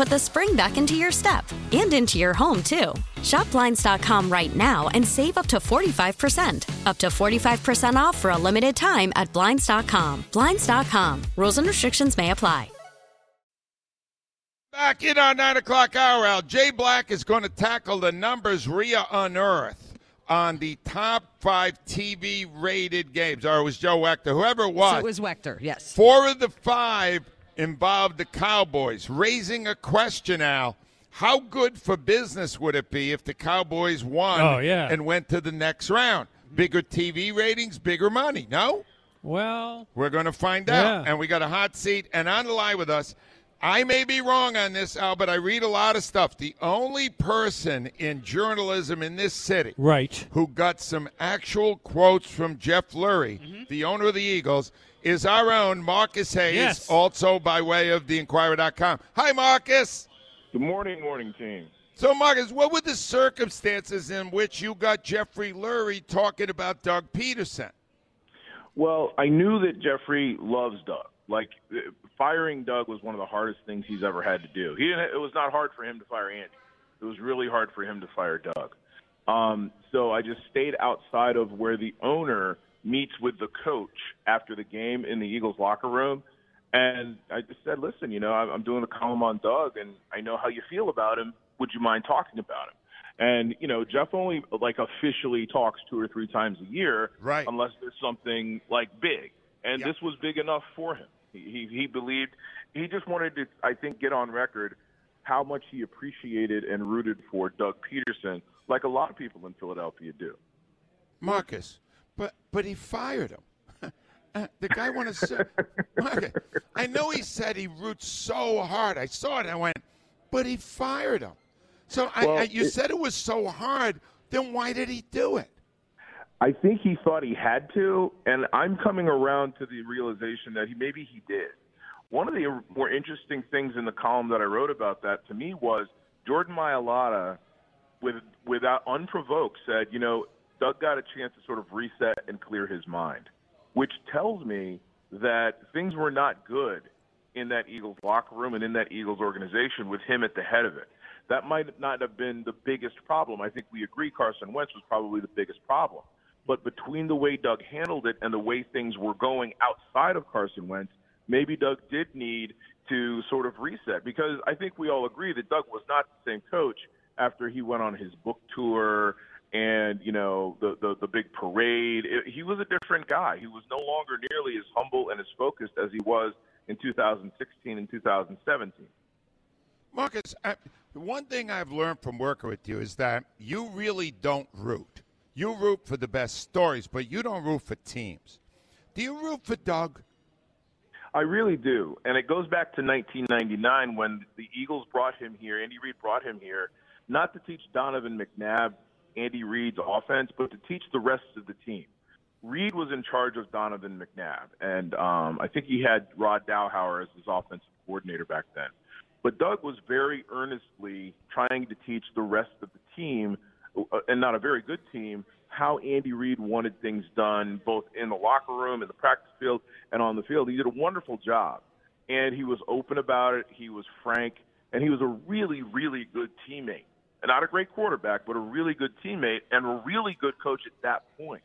put the spring back into your step and into your home, too. Shop Blinds.com right now and save up to 45%. Up to 45% off for a limited time at Blinds.com. Blinds.com. Rules and restrictions may apply. Back in our 9 o'clock hour, Al, Jay Black is going to tackle the numbers Rhea unearthed on the top five TV rated games. Or it was Joe Wechter, whoever it was. So it was Wechter, yes. Four of the five involved the Cowboys, raising a question, Al. How good for business would it be if the Cowboys won Oh, yeah. and went to the next round? Bigger TV ratings, bigger money, no? Well, We're going to find out. Yeah. And we got a hot seat. And on the line with us, I may be wrong on this, Al, but I read a lot of stuff. The only person in journalism in this city right. who got some actual quotes from Jeff Lurie, Mm-hmm. the owner of the Eagles, is our own Marcus Hayes, Yes. also by way of theinquirer.com. Hi, Marcus. Good morning, morning team. So, Marcus, what were the circumstances in which you got Jeffrey Lurie talking about Doug Pederson? Well, I knew that Jeffrey loves Doug. Like uh, firing Doug was one of the hardest things he's ever had to do. He didn't, it was not hard for him to fire Andy. It was really hard for him to fire Doug. Um, so I just stayed outside of where the owner meets with the coach after the game in the Eagles locker room. And I just said, listen, you know, I'm doing a column on Doug, and I know how you feel about him. Would you mind talking about him? And you know, Jeff only like officially talks two or three times a year, Right. Unless there's something like big, and Yep. this was big enough for him. He, he he believed he just wanted to, I think, get on record how much he appreciated and rooted for Doug Pederson, like a lot of people in Philadelphia do. Marcus, but but he fired him. Uh, the guy wanted to. Marcus, I know he said he roots so hard. I saw it. and I went, but he fired him. So I, Well, I, you it- said it was so hard. Then why did he do it? I think he thought he had to, and I'm coming around to the realization that he maybe he did. One of the more interesting things in the column that I wrote about that to me was Jordan Mailata, with without unprovoked, said, you know, Doug got a chance to sort of reset and clear his mind, which tells me that things were not good in that Eagles locker room and in that Eagles organization with him at the head of it. That might not have been the biggest problem. I think we agree Carson Wentz was probably the biggest problem. But between the way Doug handled it and the way things were going outside of Carson Wentz, maybe Doug did need to sort of reset because I think we all agree that Doug was not the same coach after he went on his book tour and you know the the, the big parade. It, he was a different guy. He was no longer nearly as humble and as focused as he was in 2016 and 2017. Marcus, I, one thing I've learned from working with you is that you really don't root. You root for the best stories, but you don't root for teams. Do you root for Doug? I really do. And it goes back to 1999 when the Eagles brought him here, Andy Reid brought him here, not to teach Donovan McNabb Andy Reid's offense, but to teach the rest of the team. Reid was in charge of Donovan McNabb, and um, I think he had Rod Dowhower as his offensive coordinator back then. But Doug was very earnestly trying to teach the rest of the team, uh, and not a very good team, how Andy Reid wanted things done, both in the locker room, in the practice field, and on the field. He did a wonderful job. and he was open about it. He was frank, and he was a really, really good teammate. Not a great quarterback, but a really good teammate and a really good coach at that point.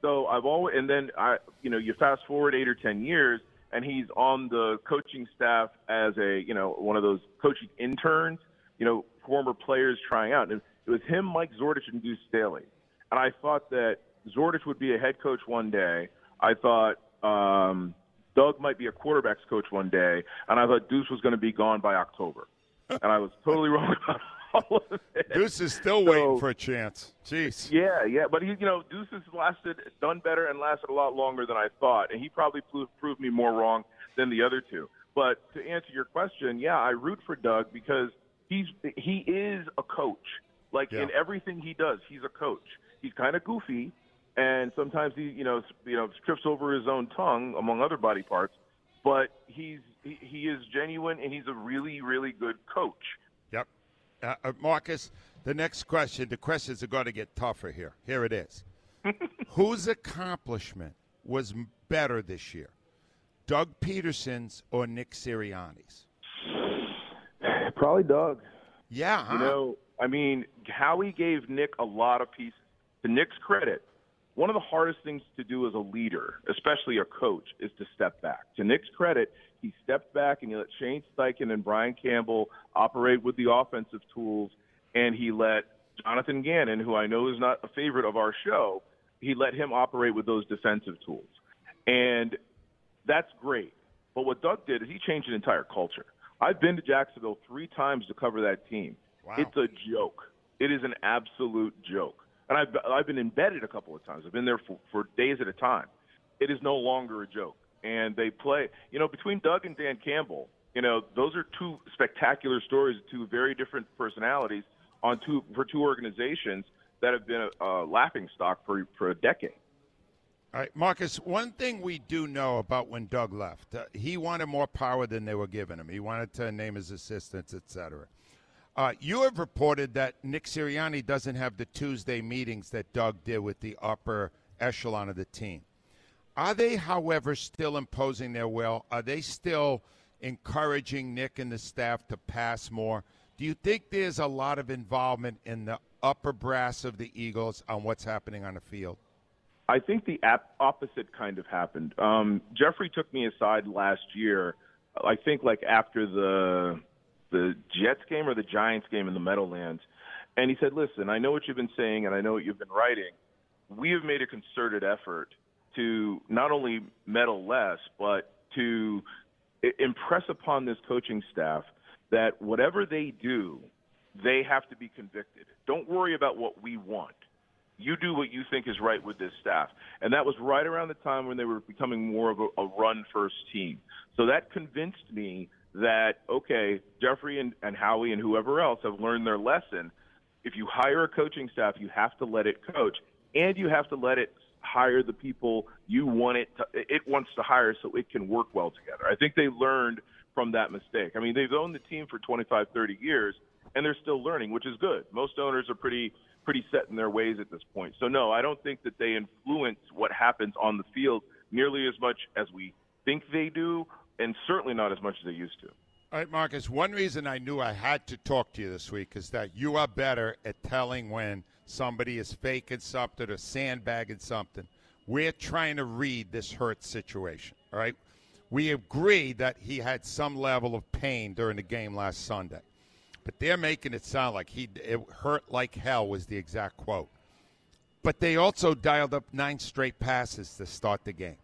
So I've always, and then I, you know, you fast forward eight or ten years, and he's on the coaching staff as a, you know, one of those coaching interns, you know, former players trying out. And it was him, Mike Zordich, and Deuce Staley. And I thought that Zordich would be a head coach one day. I thought um, Doug might be a quarterbacks coach one day, and I thought Deuce was going to be gone by October. And I was totally wrong about all of it. Deuce is still So- waiting for a chance. Jeez. Yeah, yeah, but he, you know, Deuce has lasted, done better, and lasted a lot longer than I thought, and he probably proved, proved me more wrong than the other two. But to answer your question, yeah, I root for Doug because he's he is a coach. Like Yeah. in everything he does, he's a coach. He's kind of goofy, and sometimes he, you know, you know, trips over his own tongue, among other body parts. But he's he, he is genuine, and he's a really, really good coach. Yep. Uh, uh, Marcus, the next question, the questions are going to get tougher here. Here it is. Whose accomplishment was better this year? Doug Pederson's or Nick Sirianni's? Probably Doug. Yeah, huh? You know, I mean, Howie gave Nick a lot of pieces. To Nick's credit, one of the hardest things to do as a leader, especially a coach, is to step back. To Nick's credit, he stepped back and he let Shane Steichen and Brian Campbell operate with the offensive tools, and he let Jonathan Gannon, who I know is not a favorite of our show, he let him operate with those defensive tools. And that's great. But what Doug did is he changed an entire culture. I've been to Jacksonville three times to cover that team. Wow. It's a joke. It is an absolute joke. And I've I've been embedded a couple of times. I've been there for, for days at a time. It is no longer a joke. And they play, you know, between Doug and Dan Campbell, you know, those are two spectacular stories, two very different personalities on two for two organizations that have been a, a laughing stock for for a decade. All right, Marcus, one thing we do know about when Doug left, uh, he wanted more power than they were giving him. He wanted to name his assistants, et cetera. Uh, you have reported that Nick Sirianni doesn't have the Tuesday meetings that Doug did with the upper echelon of the team. Are they, however, still imposing their will? Are they still encouraging Nick and the staff to pass more? Do you think there's a lot of involvement in the upper brass of the Eagles on what's happening on the field? I think the ap- opposite kind of happened. Um, Jeffrey took me aside last year. I think like after the the Jets game or the Giants game in the Meadowlands, and he said, "Listen, I know what you've been saying, and I know what you've been writing. We have made a concerted effort to not only meddle less, but to impress upon this coaching staff that whatever they do, they have to be convicted. Don't worry about what we want." you do what you think is right with this staff. And that was right around the time when they were becoming more of a, a run first team. So that convinced me that, okay, Jeffrey and, and Howie and whoever else have learned their lesson. If you hire a coaching staff, you have to let it coach and you have to let it hire the people you want it to, it wants to hire so it can work well together. I think they learned from that mistake. I mean, they've owned the team for 25, 30 years and they're still learning, which is good. Most owners are pretty pretty set in their ways at this point. So no, I don't think that they influence what happens on the field nearly as much as we think they do, and certainly not as much as they used to. All right, Marcus, one reason I knew I had to talk to you this week is that you are better at telling when somebody is faking something or sandbagging something. We're trying to read this hurt situation, all right? We agree that he had some level of pain during the game last Sunday, but they're making it sound like he it hurt like hell was the exact quote. But they also dialed up nine straight passes to start the game.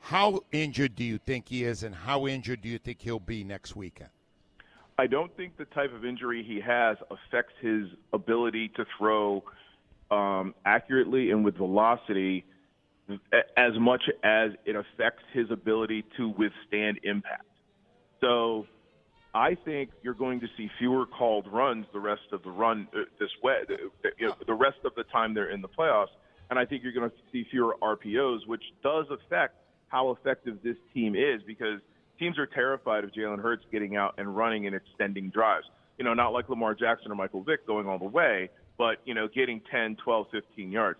How injured do you think he is, and how injured do you think he'll be next weekend? I don't think the type of injury he has affects his ability to throw um, accurately and with velocity as much as it affects his ability to withstand impact. So I think you're going to see fewer called runs the rest of the run uh, this way, you know, the rest of the time they're in the playoffs, and I think you're going to see fewer RPOs, which does affect how effective this team is because teams are terrified of Jalen Hurts getting out and running and extending drives. You know, not like Lamar Jackson or Michael Vick going all the way, but you know, getting 10, 12, 15 yards.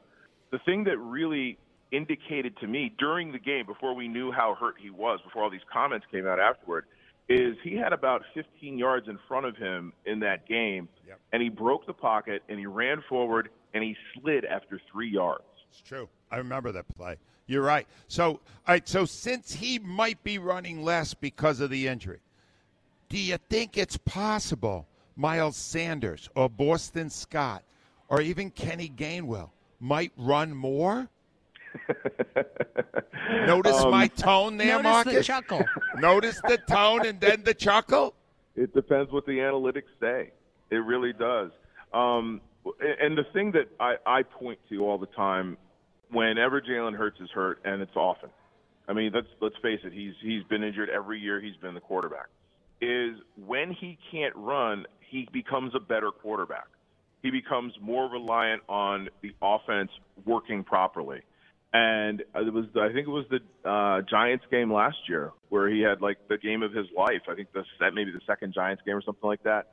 The thing that really indicated to me during the game, before we knew how hurt he was, before all these comments came out afterward, is he had about 15 yards in front of him in that game, Yep. and he broke the pocket and he ran forward and he slid after three yards. It's true. I remember that play. You're right. So, all right. So, since he might be running less because of the injury, do you think it's possible Miles Sanders or Boston Scott or even Kenny Gainwell might run more? Notice Um, my tone there, Mark. Notice the chuckle. Notice the tone and then the chuckle. It depends what the analytics say. It really does. Um, and the thing that I, I point to all the time, whenever Jalen Hurts is hurt, and it's often. I mean, let's let's face it. He's he's been injured every year. He's been the quarterback. Is when he can't run, he becomes a better quarterback. He becomes more reliant on the offense working properly. And it was, I think it was the uh, Giants game last year where he had like the game of his life. I think the that maybe the second Giants game or something like that.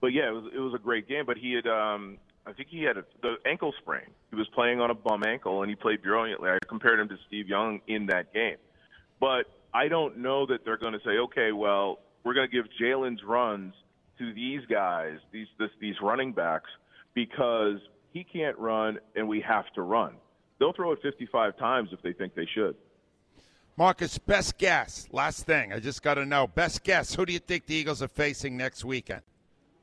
But yeah, it was it was a great game. But he had, um, I think he had a, the ankle sprain. He was playing on a bum ankle, and he played brilliantly. I compared him to Steve Young in that game. But I don't know that they're going to say, okay, well, we're going to give Jalen's runs to these guys, these this, these running backs, because he can't run and we have to run. They'll throw it 55 times if they think they should. Marcus, best guess. Last thing, I just got to know. Best guess. Who do you think the Eagles are facing next weekend?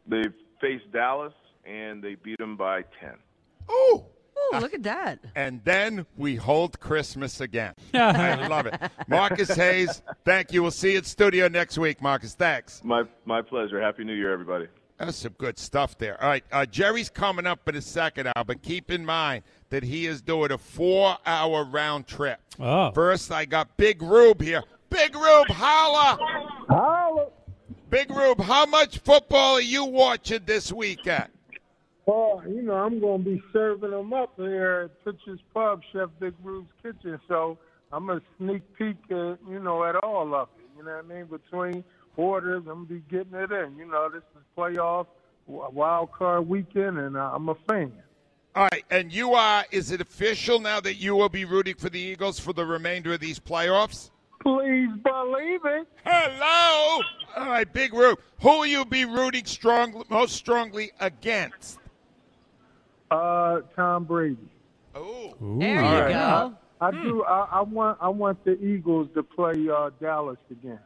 They've faced Dallas and they beat them by 10. Ooh. Oh, look at that. and then we hold Christmas again. I love it. Marcus Hayes, thank you. We'll see you at studio next week, Marcus. Thanks. My my pleasure. Happy New Year, everybody. That's some good stuff there. All right, uh, Jerry's coming up in a second now, but keep in mind that he is doing a four-hour round trip. Oh. First, I got Big Rube here. Big Rube, holla! Holla. Big Rube, how much football are you watching this weekend? Well, you know, I'm going to be serving them up here at Pitcher's Pub, Chef Big Rube's Kitchen. So I'm going to sneak peek, at, you know, at all of it. You know what I mean? Between orders, I'm going to be getting it in. You know, this is playoff, wild card weekend, and uh, I'm a fan. All right, and you are, is it official now that you will be rooting for the Eagles for the remainder of these playoffs? Please believe it. Hello! All right, Big Rube, who will you be rooting strong, most strongly against? Uh, Tom Brady. Oh, There you All right. go. I do. I, I want. I want the Eagles to play uh, Dallas again.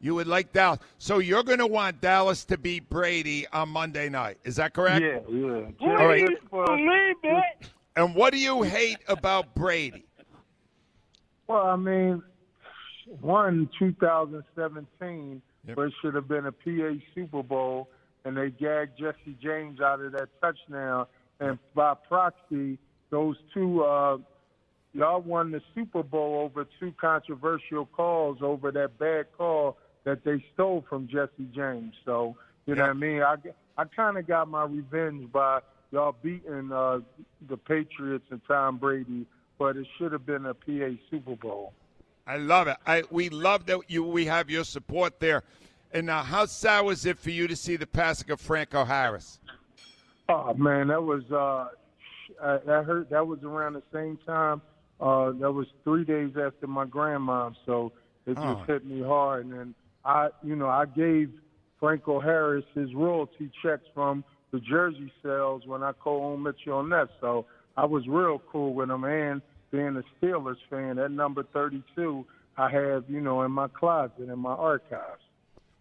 you would like Dallas. So you're going to want Dallas to beat Brady on Monday night. Is that correct? Yeah, yeah. All right. Just for- And what do you hate about Brady? Well, I mean, one 2017, Yep. where it should have been a PA Super Bowl, and they gagged Jesse James out of that touchdown, and by proxy, those two, uh, y'all won the Super Bowl over two controversial calls over that bad call that they stole from Jesse James. So, you know Yeah. what I mean? I, I kind of got my revenge by y'all beating uh, the Patriots and Tom Brady, but it should have been a PA Super Bowl. I love it. I we love that you we have your support there. And now, how sad was it for you to see the passing of Franco Harris? Oh man, that was uh, uh, that hurt. That was around the same time. Uh, that was three days after my grandma, so it just Oh. hit me hard. And then I, you know, I gave Franco Harris his royalty checks from the jersey sales when I co-owned Mitchell Ness. So I was real cool with him. And being a Steelers fan, that number 32 I have, you know, in my closet in my archives.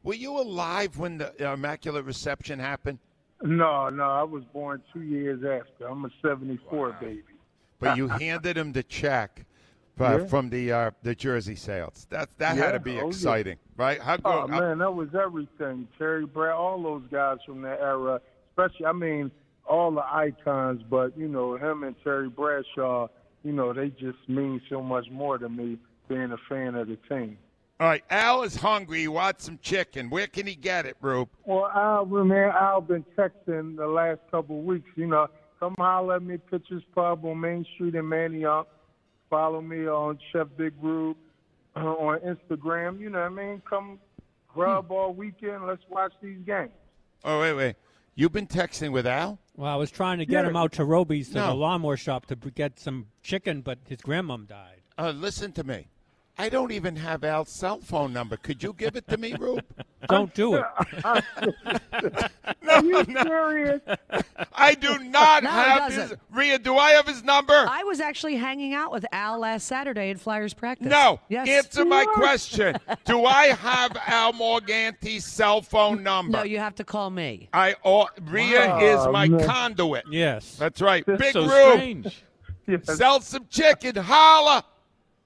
Were you alive when the uh, Immaculate Reception happened? No, no, I was born two years after. I'm a 74 baby. But you handed him the check uh, Yeah. from the uh, the jersey sales. That that had to be Oh, yeah. exciting, right? How Oh go- uh, man, that was everything. Terry Brad, all those guys from that era, especially I mean, all the icons, but you know, him and Terry Bradshaw, you know, they just mean so much more to me being a fan of the team. All right, Al is hungry. He wants some chicken. Where can he get it, Rube? Well, Al, well, man, Al been texting the last couple of weeks. You know, come holler at me, Pitchers Pub on Main Street in Manayunk. Follow me on Chef Big Rube uh, on Instagram. You know what I mean? Come grub all weekend. Let's watch these games. Oh wait, wait. You've been texting with Al? Well, I was trying to get Yeah. him out to Roby's to No. the lawnmower shop to get some chicken, but his grandmom died. Uh, listen to me. I don't even have Al's cell phone number. Could you give it to me, Rube? Don't do it. no, Are you serious? I do not No, he have his. doesn't. Rhea, do I have his number? I was actually hanging out with Al last Saturday at Flyers practice. no. Yes. Answer my question. Do I have Al Morganti's cell phone number? No, you have to call me. I or Rhea Wow, is my man. conduit. Yes. That's right. Big so Rube. strange. Yes. Sell some chicken. Holla.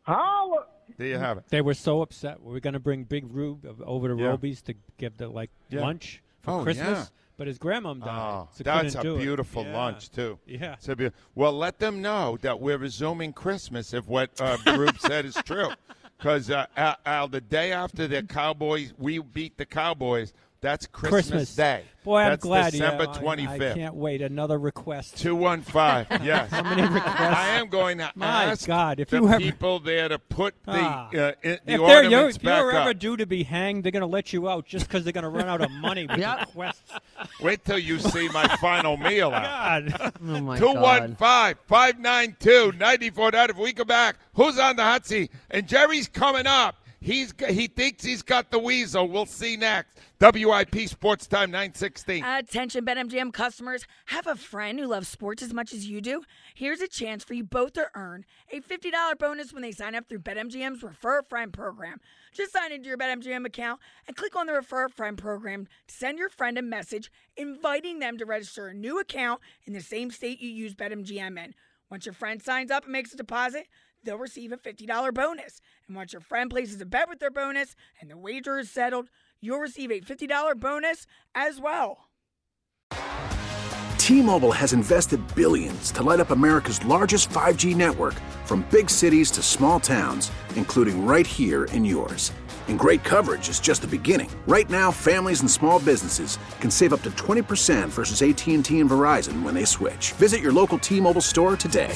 Holla. There you have it. They were so upset. We were going to bring Big Rube over to Yeah. Roby's to give the like Yeah. lunch for Oh, Christmas, yeah. but his grandmom died. Oh, so that's a it. beautiful Yeah. lunch too. Yeah. So beau- well, let them know that we're resuming Christmas if what uh, Rube said is true. Because uh, Al, Al, the day after the Cowboys, we beat the Cowboys. That's Christmas, Day. Boy, I'm that's glad. December yeah, I- I, can't wait. Another request. Two one five. Yes. How many requests? I am going to My ask God, if the you ever- people there to put the Ah. uh, i- the if they're you're, if back you're ever up. due to be hanged, they're going to let you out just because they're going to run out of money with Yep. requests. Wait till you see my final meal. Al. God. Oh my Two one God. five five nine two ninety four nine. If we come back, who's on the hot seat? And Jerry's coming up. He's he thinks he's got the weasel. We'll see next. WIP Sports Time nine sixteen. Attention, BetMGM customers. Have a friend who loves sports as much as you do? Here's a chance for you both to earn a $50 bonus when they sign up through BetMGM's Refer a Friend program. Just sign into your BetMGM account and click on the Refer a Friend program to send your friend a message inviting them to register a new account in the same state you use BetMGM in. Once your friend signs up and makes a deposit, they'll receive a $50 bonus. And once your friend places a bet with their bonus and the wager is settled, you'll receive a $50 bonus as well. T-Mobile has invested billions to light up America's largest 5G network from big cities to small towns, including right here in yours. And great coverage is just the beginning. Right now, families and small businesses can save up to 20% versus AT&T and Verizon when they switch. Visit your local T-Mobile store today.